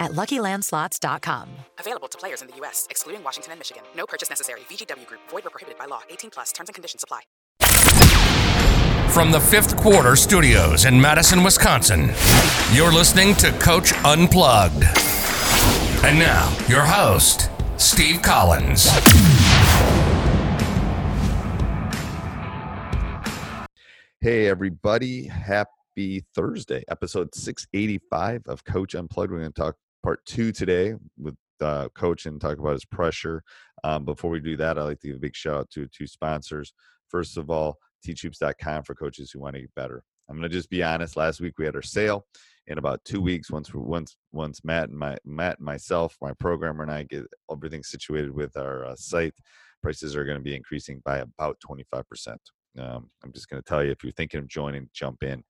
at luckylandslots.com. Available to players in the U.S., excluding Washington and Michigan. No purchase necessary. VGW Group. Void were prohibited by law. 18 plus. Terms and conditions apply. From the fifth quarter studios in Madison, Wisconsin, you're listening to Coach Unplugged. And now, your host, Steve Collins. Hey, everybody. Happy Thursday, episode 685 of Coach Unplugged. We're going to talk part two today with uh, Coach and talk about his pressure. Um, before we do that, I'd like to give a big shout out to two sponsors. First of all, teachhoops.com for coaches who want to get better. I'm going to just be honest. Last week we had our sale. In about two weeks, once once once Matt and my Matt and myself, my programmer and I get everything situated with our uh, site, prices are going to be increasing by about 25 percent. Um, I'm just going to tell you if you're thinking of joining, jump in.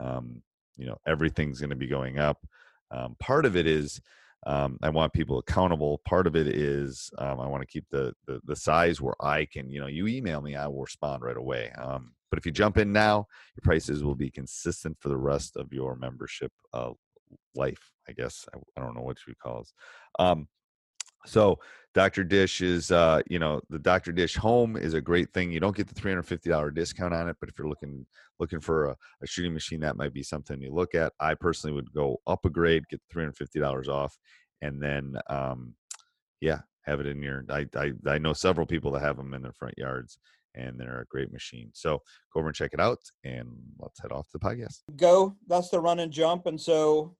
Um, you know everything's going to be going up. Um, part of it is um, I want people accountable. Part of it is um, I want to keep the, the, the size where I can. You know, you email me, I will respond right away. Um, but if you jump in now, your prices will be consistent for the rest of your membership uh, life. I guess I, I, don't know what you call it. So Dr. Dish is, uh, you know, the Dr. Dish Home is a great thing. You don't get the $350 discount on it, but if you're looking looking for a, a, shooting machine, that might be something you look at. I personally would go up a grade, get $350 off, and then, um, yeah, have it in your. I, I I know several people that have them in their front yards, and they're a great machine. So go over and check it out, and let's head off to the podcast. Go. That's the run and jump, and so,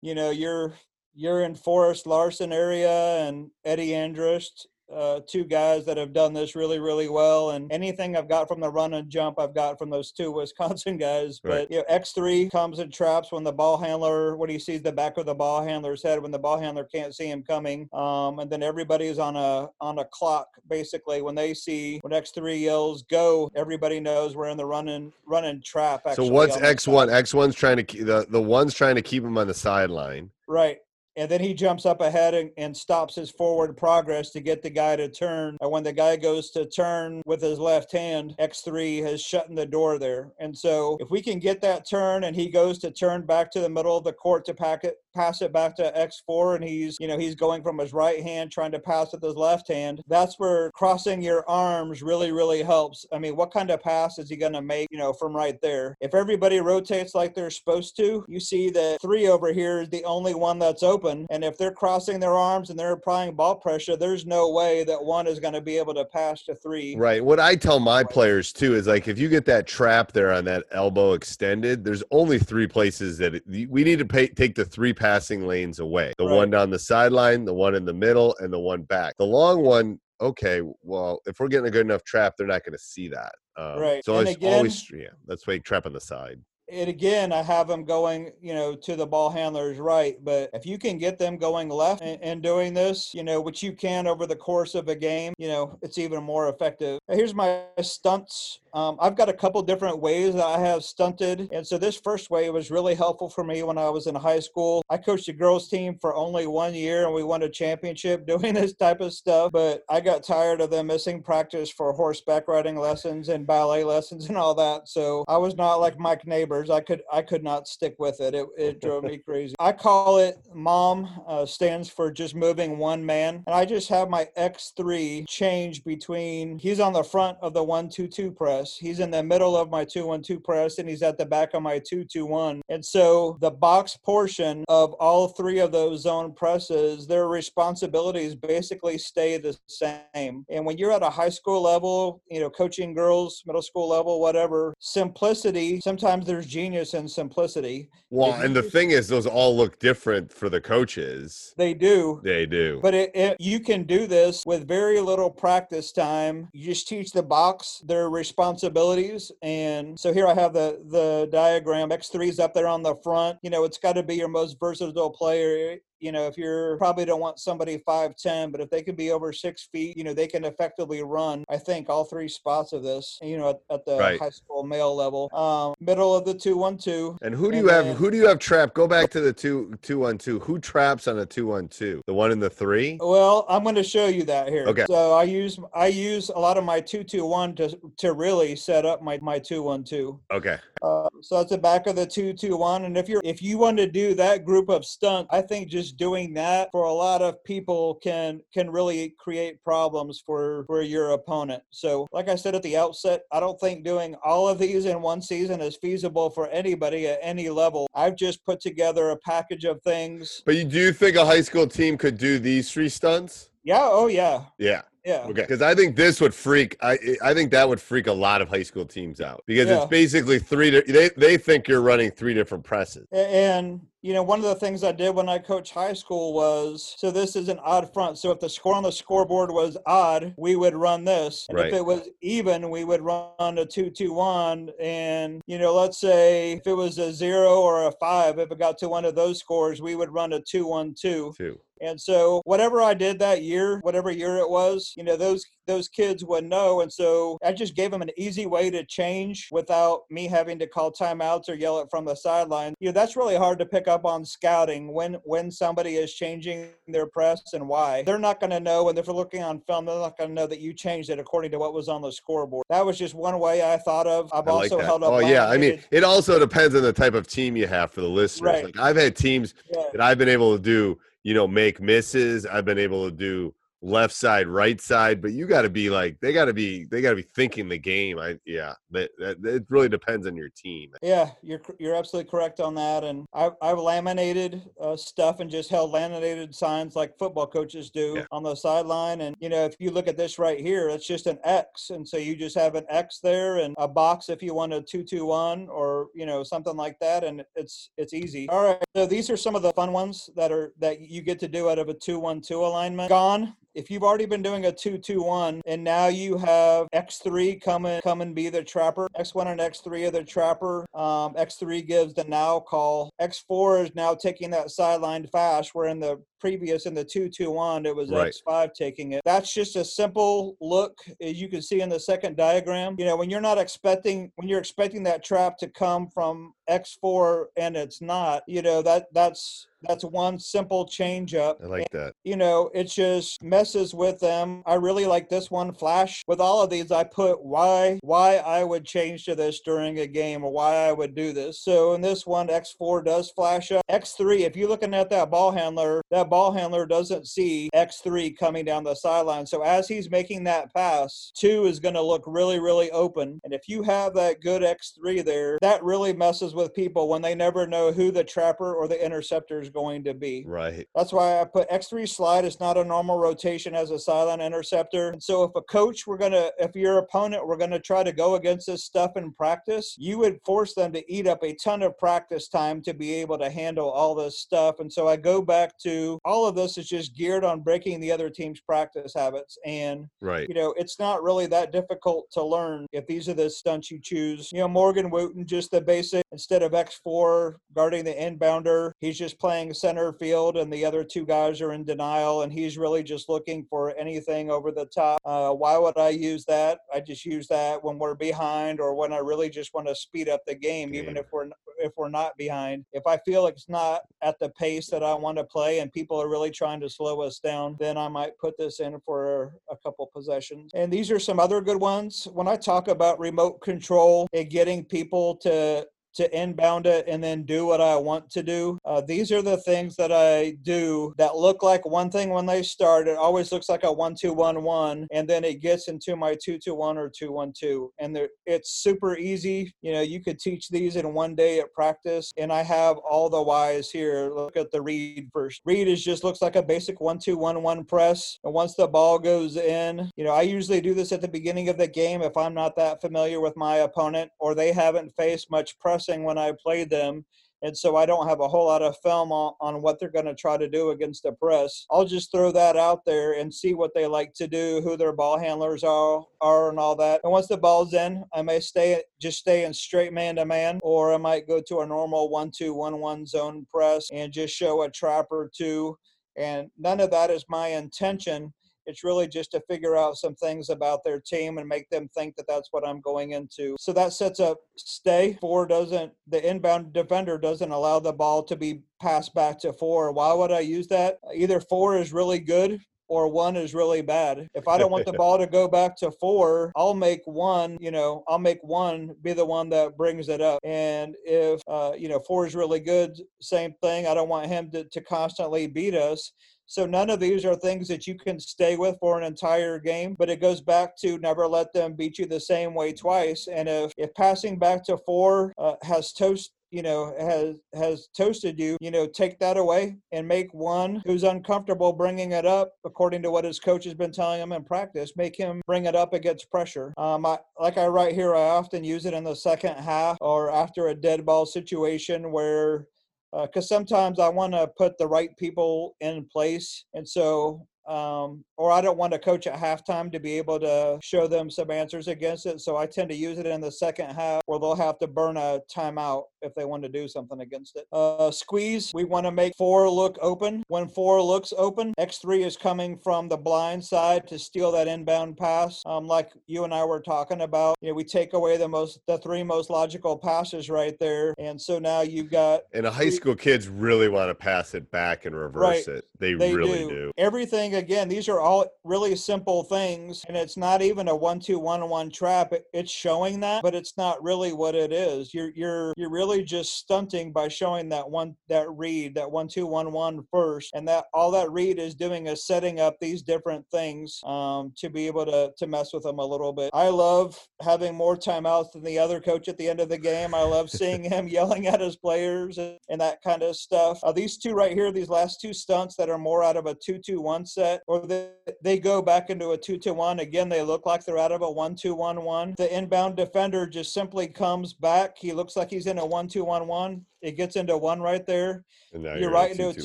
you know, you're you're in Forrest Larson area and Eddie Andrist uh, two guys that have done this really, really well. And anything I've got from the run and jump, I've got from those two Wisconsin guys. Right. But you know, X3 comes and traps when the ball handler, when he sees the back of the ball handler's head, when the ball handler can't see him coming. Um, and then everybody's on a on a clock basically. When they see when X3 yells go, everybody knows we're in the run and run and trap. so what's X1? X1's trying to keep the the one's trying to keep him on the sideline. Right and then he jumps up ahead and, and, stops his forward progress to get the guy to turn. And when the guy goes to turn with his left hand, X3 has shut the door there. And so if we can get that turn and he goes to turn back to the middle of the court to pack it, pass it back to X4 and he's, you know, he's going from his right hand trying to pass with his left hand, that's where crossing your arms really, really helps. I mean, what kind of pass is he going to make, you know, from right there? If everybody rotates like they're supposed to, you see that three over here is the only one that's open. And if they're crossing their arms and they're applying ball pressure, there's no way that one is going to be able to pass to three. Right. What I tell my players too is like, if you get that trap there on that elbow extended, there's only three places that it, we need to pay, take the three passing lanes away the right. one down the sideline, the one in the middle, and the one back. The long one, okay, well, if we're getting a good enough trap, they're not going to see that. Um, right. So and it's again, always, yeah, that's why you trap on the side. And again, I have them going, you know, to the ball handler's right. But if you can get them going left and, and, doing this, you know, which you can over the course of a game, you know, it's even more effective. Here's my stunts. Um, I've got a couple different ways that I have stunted. And so this first way was really helpful for me when I was in high school. I coached a girls team for only one year and we won a championship doing this type of stuff. But I got tired of them missing practice for horseback riding lessons and ballet lessons and all that. So I was not like Mike I could I could not stick with it. It, it drove me crazy. I call it mom uh, stands for just moving one man. And I just have my X3 change between he's on the front of the 122 press, he's in the middle of my 212 press, and he's at the back of my 221. And so the box portion of all three of those zone presses, their responsibilities basically stay the same. And when you're at a high school level, you know, coaching girls, middle school level, whatever, simplicity, sometimes there's genius and simplicity. Well, and the thing is, those all look different for the coaches. They do. They do. But it, it, you can do this with very little practice time. You just teach the box their responsibilities. And so here I have the the diagram. X3 is up there on the front. You know, it's got to be your most versatile player you know, if you're probably don't want somebody 5'10, but if they can be over six feet, you know, they can effectively run, I think, all three spots of this, you know, at, at the right. high school male level. Um, middle of the 212. And who do you have? Who do you have trap? Go back to the 2 212. Who traps on a 212? The one in the three? Well, I'm going to show you that here. Okay. So I use I use a lot of my 221 to, to really set up my, my 212. Okay. Uh, so that's the back of the 221. And if you're if you want to do that group of stunt, I think just doing that for a lot of people can can really create problems for for your opponent. So, like I said at the outset, I don't think doing all of these in one season is feasible for anybody at any level. I've just put together a package of things. But you do think a high school team could do these three stunts? Yeah. Oh, yeah. Yeah. Yeah. Okay. Because I think this would freak. I I think that would freak a lot of high school teams out because yeah. it's basically three. They they think you're running three different presses. And you know, one of the things I did when I coached high school was so this is an odd front. So if the score on the scoreboard was odd, we would run this. And right. if it was even, we would run a two two one. And you know, let's say if it was a zero or a five, if it got to one of those scores, we would run a two one two. Two. And so whatever I did that year, whatever year it was, you know, those those kids would know. And so I just gave them an easy way to change without me having to call timeouts or yell it from the sideline. You know, that's really hard to pick up on scouting when when somebody is changing their press and why. They're not going to know, and if they're looking on film, they're not going to know that you changed it according to what was on the scoreboard. That was just one way I thought of. I've I also like held up. Oh yeah, I mean, it also depends on the type of team you have for the listeners. Right. Like I've had teams yeah. that I've been able to do, you know, make misses. I've been able to do left side, right side, but you got to be like they got to be they got to be thinking the game. I yeah, that, that it really depends on your team. Yeah, you're you're absolutely correct on that. And I I've laminated uh, stuff and just held laminated signs like football coaches do Yeah. on the sideline. And you know, if you look at this right here, it's just an X, and so you just have an X there and a box if you want a two two one or you know something like that, and it's it's easy. All right, so these are some of the fun ones that are that you get to do out of a two one two alignment. Gone if you've already been doing a 2-2-1 and now you have x3 come and come and be the trapper x1 and x3 are the trapper um, x3 gives the now call x4 is now taking that sideline fast. Where in the previous in the 2-2-1 it was Right. x5 taking it that's just a simple look as you can see in the second diagram you know when you're not expecting when you're expecting that trap to come from x4 and it's not you know that that's that's one simple change up I like that. you know, it just messes with them. I really like this one flash. With all of these, I put why why I would change to this during a game or why I would do this. So in this one, X4 does flash up. X3, if you're looking at that ball handler, that ball handler doesn't see X3 coming down the sideline. So as he's making that pass, two is going to look really, really open. And if you have that good X3 there, that really messes with people when they never know who the trapper or the interceptor is going to be. Right. That's why I put X3 slide is not a normal rotation as a sideline interceptor. And so if a coach we're gonna if your opponent we're gonna try to go against this stuff in practice, you would force them to eat up a ton of practice time to be able to handle all this stuff. And so I go back to All of this is just geared on breaking the other team's practice habits. And, Right. you know, it's not really that difficult to learn if these are the stunts you choose. You know, Morgan Wooten, just the basic, instead of X4 guarding the inbounder, he's just playing center field and the other two guys are in denial and he's really just looking for anything over the top. Uh, why would I use that? I just use that when we're behind or when I really just want to speed up the game, even if we're if we're not behind. If I feel it's not at the pace that I want to play and people are really trying to slow us down, then I might put this in for a couple possessions. And these are some other good ones. When I talk about remote control and getting people to to inbound it and then do what I want to do. Uh, these are the things that I do that look like one thing when they start. It always looks like a one two one one, and then it gets into my two two one or two one two, and it's super easy. You know, you could teach these in one day at practice, and I have all the whys here. Look at the read first. Read is just looks like a basic one two one one press, and once the ball goes in, you know, I usually do this at the beginning of the game if I'm not that familiar with my opponent or they haven't faced much pressing when I played them. And so I don't have a whole lot of film on, on what they're going to try to do against the press. I'll just throw that out there and see what they like to do, who their ball handlers are, are and all that. And once the ball's in, I may stay just stay in straight man to man, or I might go to a normal one two one one zone press and just show a trap or two. And none of that is my intention. It's really just to figure out some things about their team and make them think that that's what I'm going into. So that sets up stay. Four doesn't, the inbound defender doesn't allow the ball to be passed back to four. Why would I use that? Either four is really good or one is really bad. If I don't want the ball to go back to four, I'll make one, you know, I'll make one be the one that brings it up. And if, uh, you know, four is really good, same thing. I don't want him to, to constantly beat us. So none of these are things that you can stay with for an entire game, but it goes back to never let them beat you the same way twice. And if, if passing back to four uh, has toast you know has has toasted you you know take that away and make one who's uncomfortable bringing it up according to what his coach has been telling him in practice make him bring it up against pressure um I, like i write here i often use it in the second half or after a dead ball situation where Uh, because sometimes I want to put the right people in place, and so um, or I don't want to coach at halftime to be able to show them some answers against it. So I tend to use it in the second half, where they'll have to burn a timeout if they want to do something against it. Uh, squeeze, we want to make four look open. When four looks open, X3 is coming from the blind side to steal that inbound pass. Um, like you and I were talking about, you know, we take away the most, the three most logical passes right there, and so now you've got And the high school kids really want to pass it back and reverse Right. it. They, they really do. do. Everything again, these are all really simple things, and it's not even a one-two-one-one trap. It's showing that, but it's not really what it is. You're you're you're really just stunting by showing that one that read that one-two-one-one first, and that all that read is doing is setting up these different things um, to be able to to mess with them a little bit. I love having more timeouts than the other coach at the end of the game. I love seeing him yelling at his players and, and that kind of stuff. Uh, these two right here, these last two stunts that are more out of a two-two-one set, or they, they go back into a 2 to 1. Again, they look like they're out of a one-two-one-one. The inbound defender just simply comes back. He looks like he's in a one-two-one-one. It gets into one right there. And You're you're, right into a 2-2-1.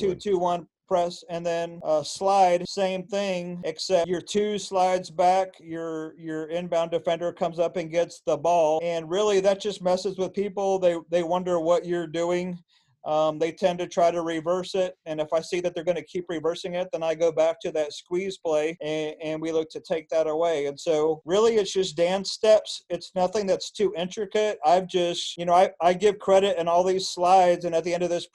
two-two-one press and then uh, slide same thing except your two slides back your your inbound defender comes up and gets the ball and really that just messes with people they they wonder what you're doing um, they tend to try to reverse it and if i see that they're going to keep reversing it then i go back to that squeeze play and, and we look to take that away. And so really it's just dance steps. It's nothing that's too intricate. I've just you know i, I give credit in all these slides and at the end of this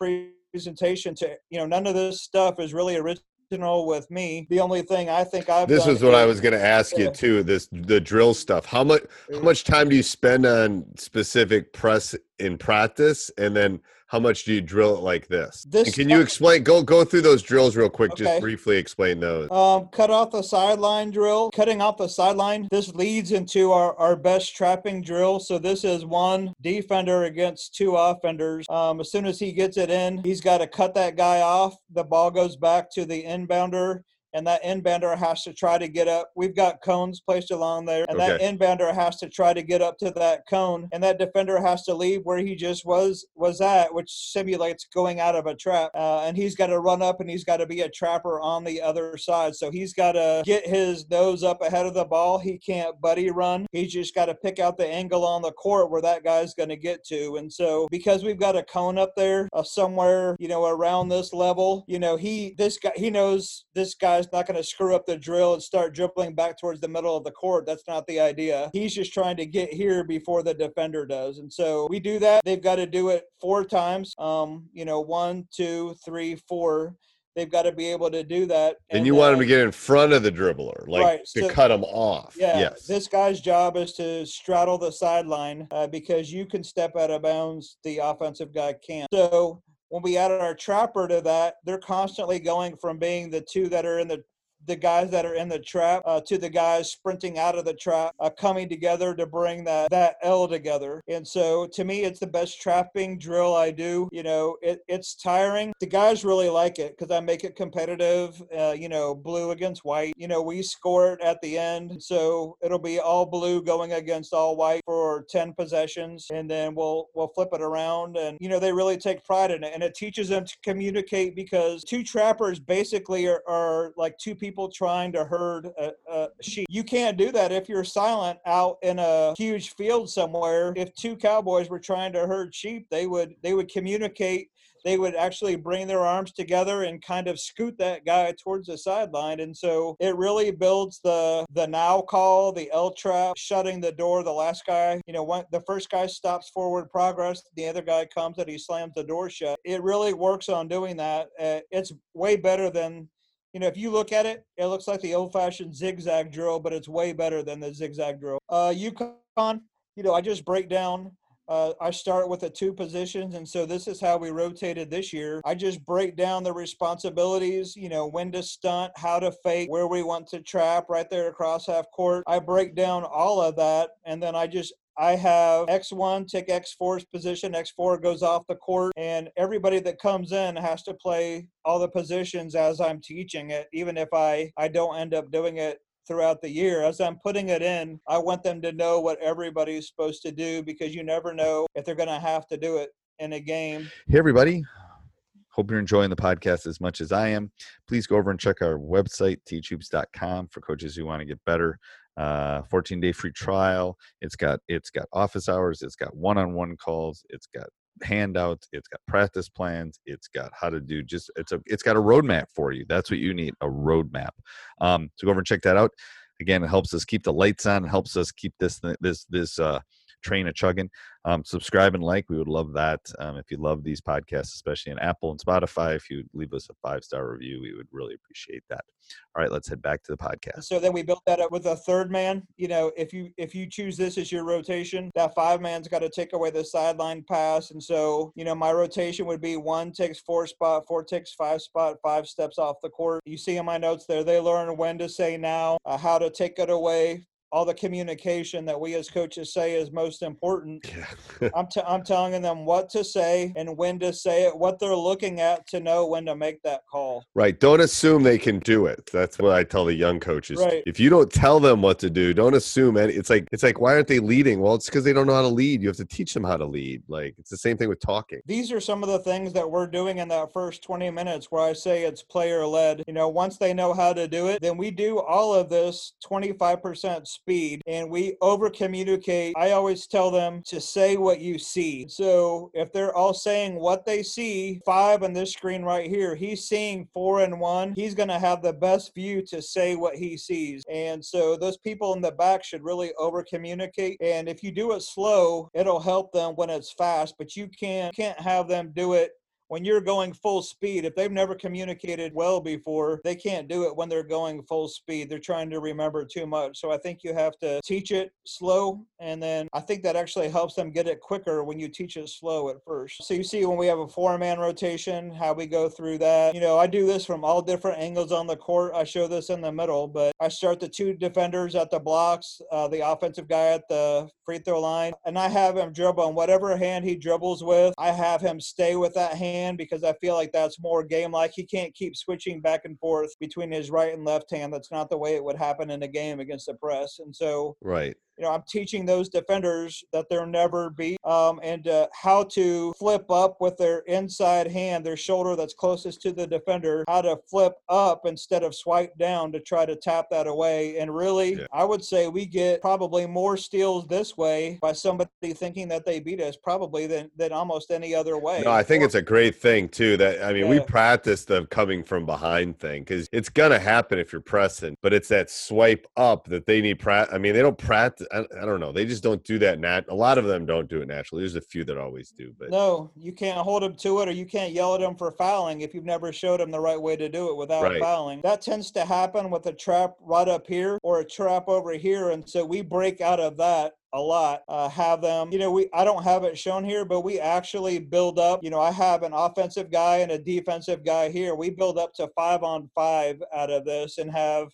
presentation to you know none of this stuff is really original with me. The only thing i think i've This is what I was going to ask you too. This the drill stuff. How much how much time do you spend on specific press in practice, and then how much do you drill it like this? This and can you explain? Go go through those drills real quick. Okay. Just briefly explain those. Um, cut off the sideline drill. Cutting off the sideline. This leads into our, our best trapping drill. So this is one defender against two offenders. Um, as soon as he gets it in, he's got to cut that guy off. The ball goes back to the inbounder. And that end inbounder has to try to get up. We've got cones placed along there, and that Okay. inbounder has to try to get up to that cone, and that defender has to leave where he just was was at, which simulates going out of a trap. Uh, and he's got to run up, and he's got to be a trapper on the other side. So he's got to get his nose up ahead of the ball. He can't buddy run. He's just got to pick out the angle on the court where that guy's going to get to. And so because we've got a cone up there uh, somewhere, you know, around this level, you know, he this guy he knows this guy's not going to screw up the drill and start dribbling back towards the middle of the court. That's not the idea. He's just trying to get here before the defender does. And so we do that. They've got to do it four times. Um, you know, one, two, three, four. They've got to be able to do that. And you want him to get in front of the dribbler, like Right, to so- cut him off. yeah, Yes. this guy's job is to straddle the sideline uh, because you can step out of bounds, the offensive guy can't. So when we added our trapper to that, they're constantly going from being the two that are in the the guys that are in the trap uh, to the guys sprinting out of the trap, uh, coming together to bring that that L together. And so, to me, it's the best trapping drill I do. You know, it, it's tiring. The guys really like it because I make it competitive. Uh, you know, blue against white. You know, we score it at the end, so it'll be all blue going against all white for ten possessions, and then we'll we'll flip it around. And you know, they really take pride in it, and it teaches them to communicate because two trappers basically are, are like two people trying to herd a, a sheep. You can't do that if you're silent out in a huge field somewhere. If two cowboys were trying to herd sheep, they would they would communicate they would actually bring their arms together and kind of scoot that guy towards the sideline. And so it really builds the the now call, the L trap, shutting the door. The last guy, you know, when the first guy stops forward progress, the other guy comes and he slams the door shut. It really works on doing that. Uh, it's way better than you know, if you look at it, it looks like the old-fashioned zigzag drill, but it's way better than the zigzag drill. Uh, UConn, you know, I just break down. Uh, I start with the two positions, and so this is how we rotated this year. I just break down the responsibilities, you know, when to stunt, how to fake, where we want to trap, right there across half court. I break down all of that, and then I just I have X1 take X4's position. X4 goes off the court, and everybody that comes in has to play all the positions as I'm teaching it, even if I, I don't end up doing it throughout the year. As I'm putting it in, I want them to know what everybody's supposed to do because you never know if they're going to have to do it in a game. Hey, everybody. Hope you're enjoying the podcast as much as I am. Please go over and check our website, teachhoops.com, for coaches who want to get better. Uh, 14 day free trial. It's got it's got office hours. It's got one on one calls. It's got handouts. It's got practice plans. It's got how to do just it's a it's got a roadmap for you. That's what you need a roadmap. Um, so go over and check that out. Again, it helps us keep the lights on. Helps us keep this this this uh, train a chugging. Um, subscribe and like. We would love that. Um, if you love these podcasts, especially on Apple and Spotify, if you leave us a five star review, we would really appreciate that. All right, let's head back to the podcast. So then we built that up with a third man. You know, if you if you choose this as your rotation, that five man's got to take away the sideline pass. And so, you know, my rotation would be one takes four spot, four takes five spot, five steps off the court. You see in my notes there, they learn when to say now, uh, how to take it away. All the communication that we as coaches say is most important. I'm, t- I'm telling them what to say and when to say it, what they're looking at to know when to make that call. Right. Don't assume they can do it. That's what I tell the young coaches. Right. If you don't tell them what to do, don't assume any. It's like it's like why aren't they leading? Well, it's because they don't know how to lead. You have to teach them how to lead. Like it's the same thing with talking. these are some of the things that we're doing in that first 20 minutes where I say it's player led. You know, once they know how to do it, then we do all of this 25% speed and we over communicate. I always tell them to say what you see. So if they're all saying what they see, five on this screen right here, he's seeing four and one, he's going to have the best view to say what he sees. And so those people in the back should really over communicate. And if you do it slow, it'll help them when it's fast, but you can't can't have them do it when you're going full speed, if they've never communicated well before, they can't do it when they're going full speed. They're trying to remember too much. So I think you have to teach it slow. And then I think that actually helps them get it quicker when you teach it slow at first. So you see when we have a four man rotation, how we go through that. You know, I do this from all different angles on the court. I show this in the middle, but I start the two defenders at the blocks, uh, the offensive guy at the free throw line, and I have him dribble on whatever hand he dribbles with. I have him stay with that hand hand because I feel like that's more game like. He can't keep switching back and forth between his right and left hand. That's not the way it would happen in a game against the press. And so Right. you know, I'm teaching those defenders that they're never beat um, and uh, how to flip up with their inside hand, their shoulder that's closest to the defender, how to flip up instead of swipe down to try to tap that away. And really, Yeah. I would say we get probably more steals this way by somebody thinking that they beat us, probably than, than almost any other way. No, I think Or- it's a great thing too. That I mean, we practice the coming from behind thing because it's gonna happen if you're pressing. But it's that swipe up that they need. Pra- I mean, they don't practice. I, I don't know. They just don't do that. Nat. A lot of them don't do it naturally. There's a few that always do. But No, you can't hold them to it or you can't yell at them for fouling if you've never showed them the right way to do it without Right. fouling. That tends to happen with a trap right up here or a trap over here. And so we break out of that a lot uh, have them. You know we i don't have it shown here but we actually build up you know i have an offensive guy and a defensive guy here. We build up to five on five out of this and have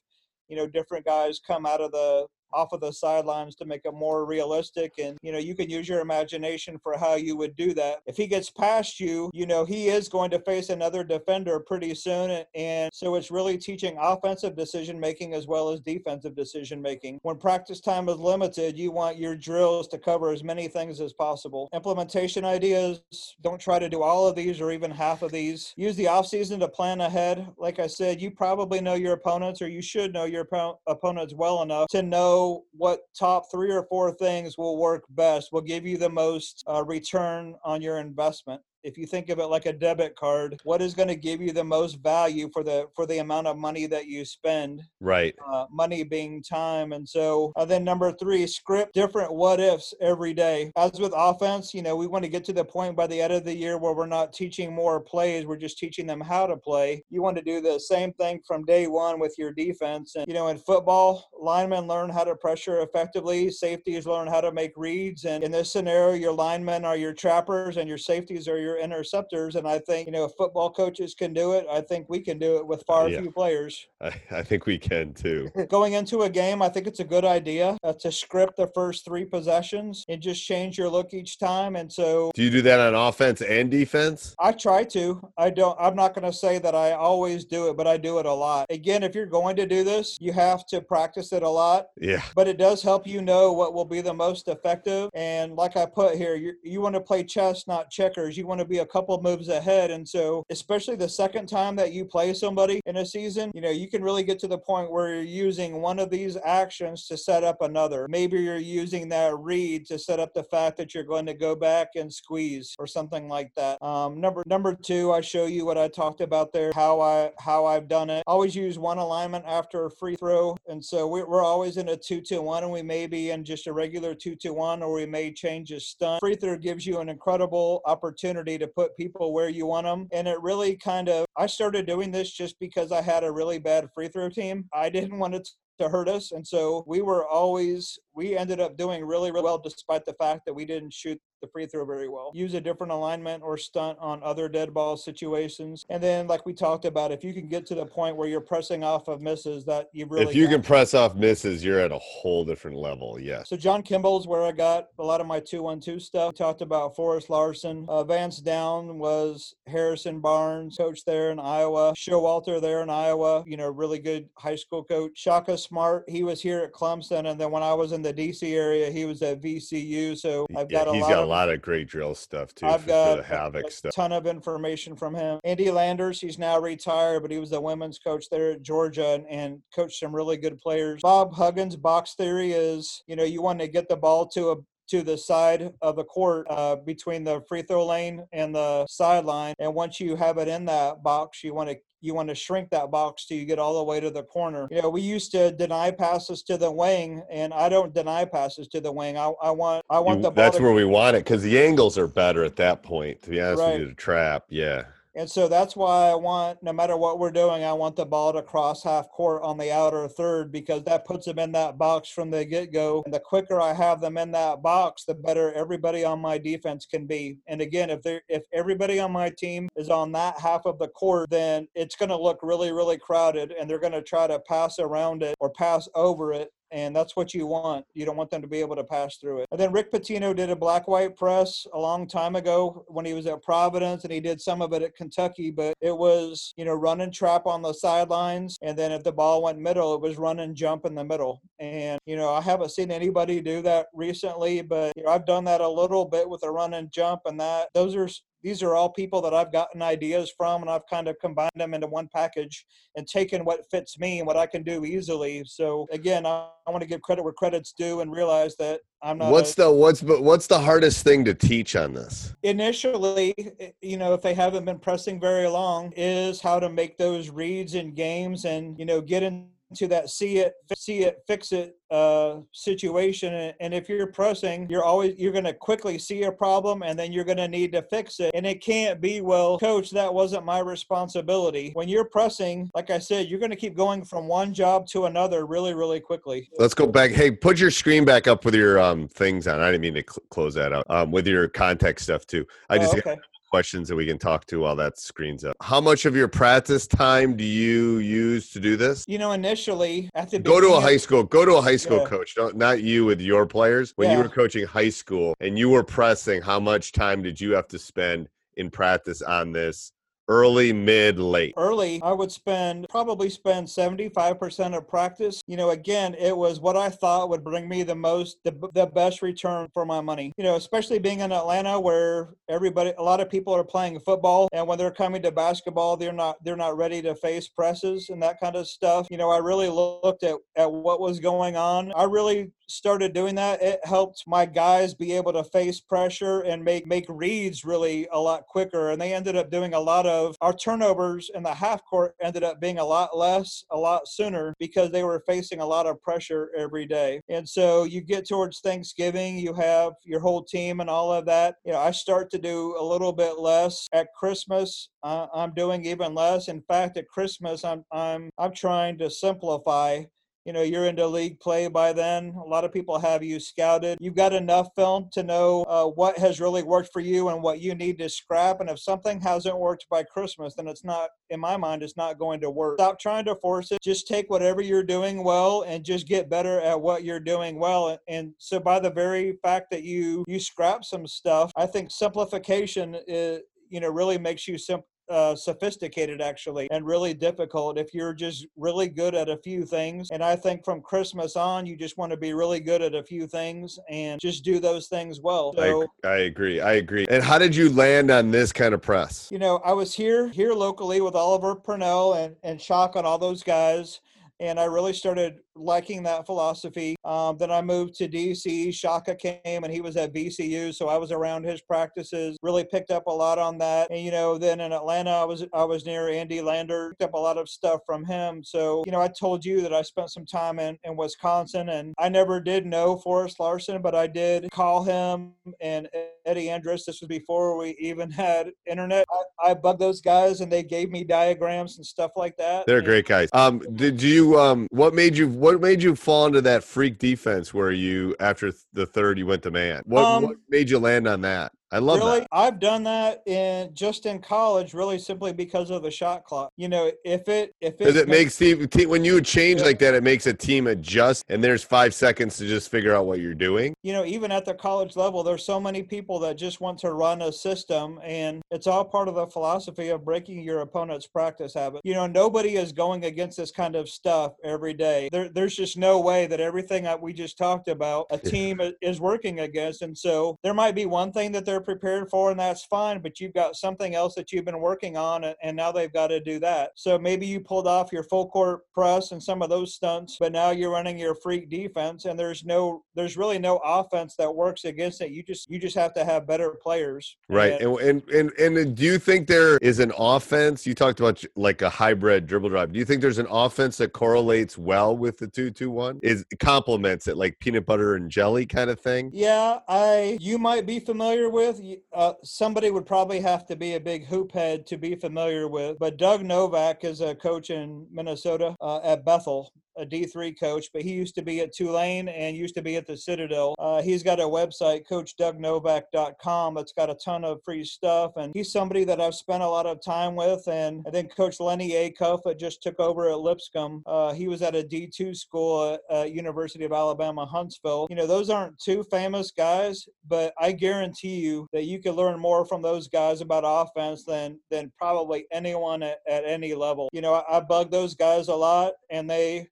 you know different guys come out of the off of the sidelines to make it more realistic and you know you can use your imagination for how you would do that. If he gets past you you know he is going to face another defender pretty soon and, so it's really teaching offensive decision making as well as defensive decision making when practice time is limited you want your drills to cover as many things as possible. Implementation ideas don't try to do all of these or even half of these. Use the off season to plan ahead. Like i said you probably know your opponents or you should know your oppo- opponents well enough to know what top three or four things will work best will give you the most uh, return on your investment if you think of it like a debit card what is going to give you the most value for the for the amount of money that you spend right. uh, money being time. And so uh, then number three, script different what ifs every day. As with offense, you know, we want to get to the point by the end of the year where we're not teaching more plays, we're just teaching them how to play. You want to do the same thing from day one with your defense. And, you know, in football, linemen learn how to pressure effectively, safeties learn how to make reads. And in this scenario, your linemen are your trappers and your safeties are your interceptors. And I think, you know, if football coaches can do it, I think we can do it with far Yeah. few players I, I think we can too. going into a game, I think it's a good idea uh, to script the first three possessions and just change your look each time. And so Do you do that on offense and defense? I try to. I don't, I'm not going to say that I always do it, but I do it a lot. Again, if you're going to do this, you have to practice it a lot. Yeah. But it does help you know what will be the most effective. And like I put here, you, you want to play chess, not checkers. You want to be a couple moves ahead. And so, especially the second time that you play somebody in a season, you know, you can really get to the point where you're using one of these actions to set up another. Maybe you're using that read to set up the fact that you're going to go back and squeeze or something like that. Um, number number two, I show you what I talked about there, how I how I've done it. Always use one alignment after a free throw, and so we're, we're always in a two two one, and we may be in just a regular two two one, or we may change a stunt. Free throw gives you an incredible opportunity to put people where you want them, and it really kind of. I started doing this just because I had a really bad free throw team. I didn't want it to hurt us, and so we were always we ended up doing really really well despite the fact that we didn't shoot the free throw very well. Use a different alignment or stunt on other dead ball situations. And then, like we talked about, if you can get to the point where you're pressing off of misses, that you really if you can press off misses, you're at a whole different level. Yes. so John Kimball's where I got a lot of my two one two stuff. Talked about Forrest Larson. Uh, Vance Down was Harrison Barnes, coach there in Iowa. Showalter there in Iowa. You know, really good high school coach. Shaka Smart, he was here at Clemson, and then when I was in the DC area, he was at VCU. So I've yeah, got a lot got of lot of great drill stuff too I've got the havoc a stuff. ton of information from him. Andy Landers, he's now retired, but he was the women's coach there at Georgia and, and coached some really good players. Bob Huggins' box theory is, you know, you want to get the ball to a to the side of the court uh, between the free throw lane and the sideline, and once you have it in that box, you want to you want to shrink that box till you get all the way to the corner. You know, we used to deny passes to the wing, and I don't deny passes to the wing. I, I want I want You- the ball. that's to where we want it because the angles are better at that point. To be honest Right. with you, to trap, yeah. And so that's why I want, no matter what we're doing, I want the ball to cross half court on the outer third because that puts them in that box from the get go. And the quicker I have them in that box, the better everybody on my defense can be. And again, if they if everybody on my team is on that half of the court, then it's going to look really, really crowded, and they're going to try to pass around it or pass over it and that's what you want. You don't want them to be able to pass through it. And then Rick Pitino did a black white press a long time ago when he was at Providence, and he did some of it at Kentucky. But it was you know run and trap on the sidelines, and then if the ball went middle, it was run and jump in the middle. And you know I haven't seen anybody do that recently, but you know, I've done that a little bit with a run and jump, and that those are these are all people that I've gotten ideas from, and I've kind of combined them into one package and taken what fits me and what I can do easily. So again, I, I want to give credit where credit's due and realize that I'm not. What's a, the what's what's the hardest thing to teach on this? Initially, eh, you know, if they haven't been pressing very long, is how to make those reads in games and you know get in to that see it see it fix it uh, situation. And if you're pressing you're always you're going to quickly see a problem and then you're going to need to fix it. And it can't be well coach that wasn't my responsibility. When you're pressing like i said you're going to keep going from one job to another really really quickly. Let's go back. Hey put your screen back up with your um things on. I didn't mean to cl- close that out um with your context stuff too. I just oh, okay questions that we can talk to while that screen's up. How much of your practice time do you use to do this? You know, initially at the go to a high school, go to a high school yeah. coach. Don't not you with your players. When yeah. you were coaching high school and you were pressing, how much time did you have to spend in practice on this early mid late. Early i would spend probably spend 75% of practice. You know again it was what i thought would bring me the most the, the best return for my money. You know especially being in atlanta where everybody a lot of people are playing football and when they're coming to basketball they're not they're not ready to face presses and that kind of stuff. You know i really looked at at what was going on. I really started doing that, it helped my guys be able to face pressure and make make reads really a lot quicker. And they ended up doing a lot of our turnovers in the half court ended up being a lot less, a lot sooner because they were facing a lot of pressure every day. And so you get towards Thanksgiving, you have your whole team and all of that. You know, I start to do a little bit less at Christmas. Uh, I'm doing even less. In fact, at Christmas, I'm I'm I'm trying to simplify you know you're into league play by then. A lot of people have you scouted. You've got enough film to know uh, what has really worked for you and what you need to scrap. And if something hasn't worked by christmas then it's not in my mind it's not going to work. Stop trying to force it. Just take whatever you're doing well and just get better at what you're doing well. And so by the very fact that you you scrap some stuff i think simplification is you know really makes you simple uh, sophisticated actually and really difficult if you're just really good at a few things. And i think from christmas on you just want to be really good at a few things and just do those things well. So, I, I agree i agree. And how did you land on this kind of press? You know i was here here locally with oliver purnell and and shock on all those guys and I really started liking that philosophy. Um, then I moved to DC. Shaka came and he was at VCU, so I was around his practices. Really picked up a lot on that. And you know, then in Atlanta, I was I was near Andy Lander. Picked up a lot of stuff from him. So you know, I told you that I spent some time in in Wisconsin, and I never did know Forrest Larson, but I did call him and Eddie Andrus. This was before we even had internet. I, I bugged those guys, and they gave me diagrams and stuff like that. They're and, great guys. Um, did you um, what made you what made you fall into that freak defense where you after the third you went to man? What, um, what made you land on that? I love really, that. I've done that in just in college, really simply because of the shot clock. You know, if it if it, it makes team when you change yeah. like that, it makes a team adjust, and there's five seconds to just figure out what you're doing. You know, even at the college level, there's so many people that just want to run a system, and it's all part of the philosophy of breaking your opponent's practice habit. You know, nobody is going against this kind of stuff every day. There, there's just no way that everything that we just talked about a team is working against, and so there might be one thing that they're prepared for, and that's fine. But you've got something else that you've been working on, and now they've got to do that. So maybe you pulled off your full court press and some of those stunts, but now you're running your freak defense, and there's no, there's really no offense that works against it. You just, you just have to have better players. Right. And and and, and do you think there is an offense? You talked about like a hybrid dribble drive. Do you think there's an offense that correlates well with the two two one? Is complements it like peanut butter and jelly kind of thing? Yeah, I you might be familiar with with, uh, somebody would probably have to be a big hoop head to be familiar with. But Doug Novak is a coach in Minnesota uh, at Bethel, a D3 coach, but he used to be at Tulane and used to be at the Citadel. Uh, he's got a website, CoachDougNovak.com, that's got a ton of free stuff. And he's somebody that I've spent a lot of time with. And, and then Coach Lennie Acuff that just took over at Lipscomb. Uh, he was at a D2 school at, at University of Alabama, Huntsville. You know, those aren't two famous guys, but I guarantee you that you can learn more from those guys about offense than than probably anyone at, at any level. You know, I, I bug those guys a lot, and they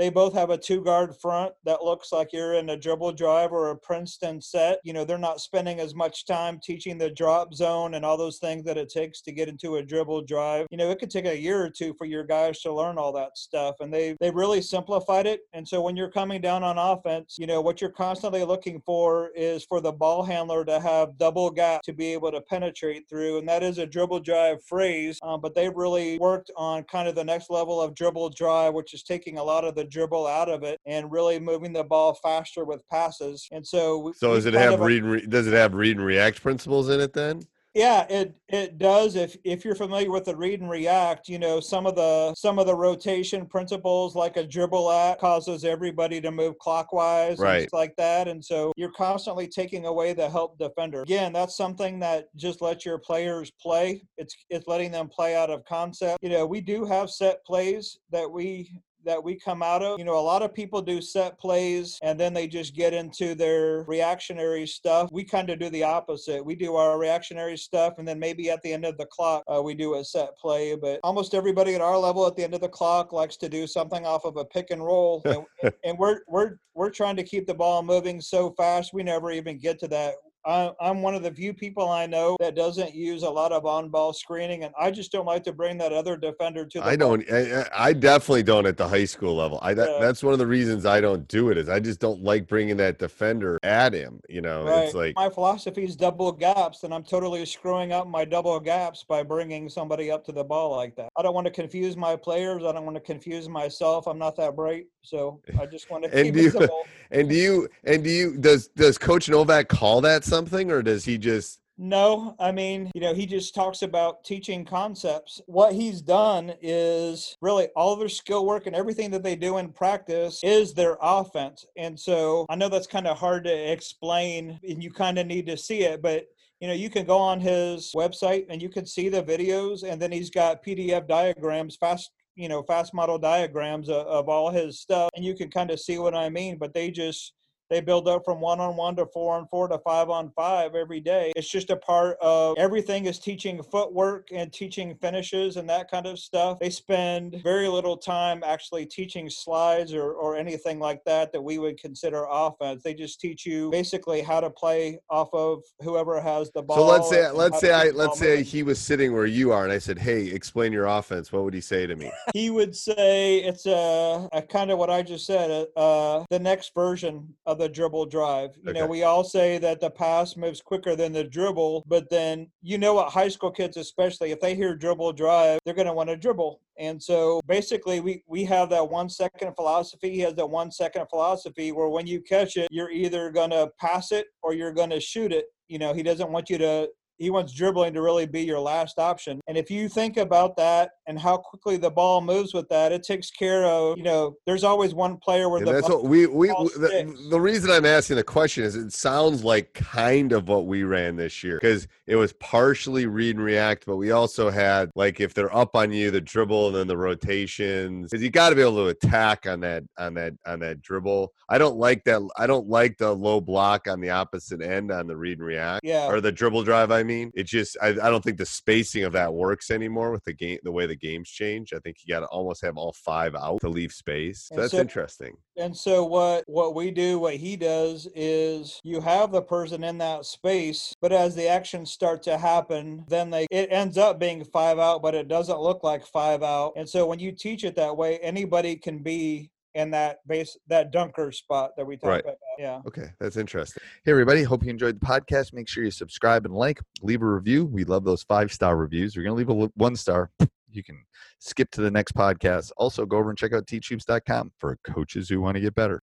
they both have a two guard front that looks like you're in a dribble drive or a Princeton set. You know, they're not spending as much time teaching the drop zone and all those things that it takes to get into a dribble drive. You know, it could take a year or two for your guys to learn all that stuff. And they they really simplified it. And so when you're coming down on offense, you know, what you're constantly looking for is for the ball handler to have double gap to be able to penetrate through. And that is a dribble drive phrase. Um, but they've really worked on kind of the next level of dribble drive, which is taking a lot of the dribble out of it and really moving the ball faster with passes. And so, so does it have read and re- does it have read and react principles in it then? Yeah, it it does. If if you're familiar with the read and react, you know some of the some of the rotation principles, like a dribble at, causes everybody to move clockwise, right? Like that, and so you're constantly taking away the help defender. Again, that's something that just lets your players play. It's it's letting them play out of concept. You know, we do have set plays that we that we come out of. You know, a lot of people do set plays and then they just get into their reactionary stuff. We kind of do the opposite. We do our reactionary stuff and then maybe at the end of the clock, uh, we do a set play. But almost everybody at our level at the end of the clock likes to do something off of a pick and roll. and, and we're, we're, we're trying to keep the ball moving so fast, we never even get to that I, am one of the few people I know that doesn't use a lot of on-ball screening, and I just don't like to bring that other defender to. the I don't. I, eh, eh, I, definitely don't at the high school level. I that, yeah. that's one of the reasons I don't do it. Is I just don't like bringing that defender at him. You know, right. it's like my philosophy is double gaps, and I'm totally screwing up my double gaps by bringing somebody up to the ball like that. I don't want to confuse my players. I don't want to confuse myself. I'm not that bright, so I just want to keep it simple. And do you and do you does does Coach Novak call that? something or does he just no, I mean, you know, he just talks about teaching concepts. What he's done is really all their skill work and everything that they do in practice is their offense. And so I know that's kind of hard to explain and you kind of need to see it, but you know, you can go on his website and you can see the videos and then he's got PDF diagrams, fast you know fast model diagrams of, of, all his stuff and you can kind of see what i mean but they just they build up from one on one to four on four to five on five every day. It's just a part of everything is teaching footwork and teaching finishes and that kind of stuff. They spend very little time actually teaching slides or, or anything like that that we would consider offense. They just teach you basically how to play off of whoever has the ball. So let's say let's say I let's say he was sitting where you are and I said, Hey, explain your offense. What would he say to me? he would say it's a, a kind of what I just said, uh, the next version of the dribble drive. You okay. know, we all say that the pass moves quicker than the dribble, but then you know what high school kids especially if they hear dribble drive, they're going to want to dribble. And so basically we we have that 1 second philosophy. He has that 1 second philosophy where when you catch it, you're either going to pass it or you're going to shoot it. You know, he doesn't want you to he wants dribbling to really be your last option. And if you think about that and how quickly the ball moves with that, it takes care of, you know, there's always one player where the that's what we, we, the, the, reason I'm asking the question is it sounds like kind of what we ran this year because it was partially read and react, but we also had like if they're up on you, the dribble and then the rotations because you got to be able to attack on that, on that, on that dribble. I don't like that. I don't like the low block on the opposite end on the read and react yeah. or the dribble drive. I mean, mean? It just I, I don't think the spacing of that works anymore with the game the way the games change. I think you got to almost have all five out to leave space. So that's so, interesting. And so what what we do, what he does is you have the person in that space, but as the actions start to happen, then they it ends up being five out, but it doesn't look like five out. And so when you teach it that way, anybody can be in that base that dunker spot that we talked right. about. Yeah. Okay, that's interesting. Hey everybody, hope you enjoyed the podcast. Make sure you subscribe and like, leave a review. We love those five star reviews. We're gonna leave a one star. You can skip to the next podcast. Also, go over and check out teachhoops.com for coaches who want to get better.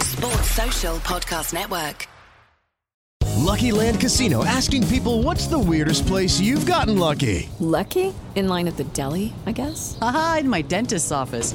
Sports Social Podcast Network. Lucky Land Casino asking people what's the weirdest place you've gotten lucky? Lucky? In line at the deli, I guess? Aha, in my dentist's office.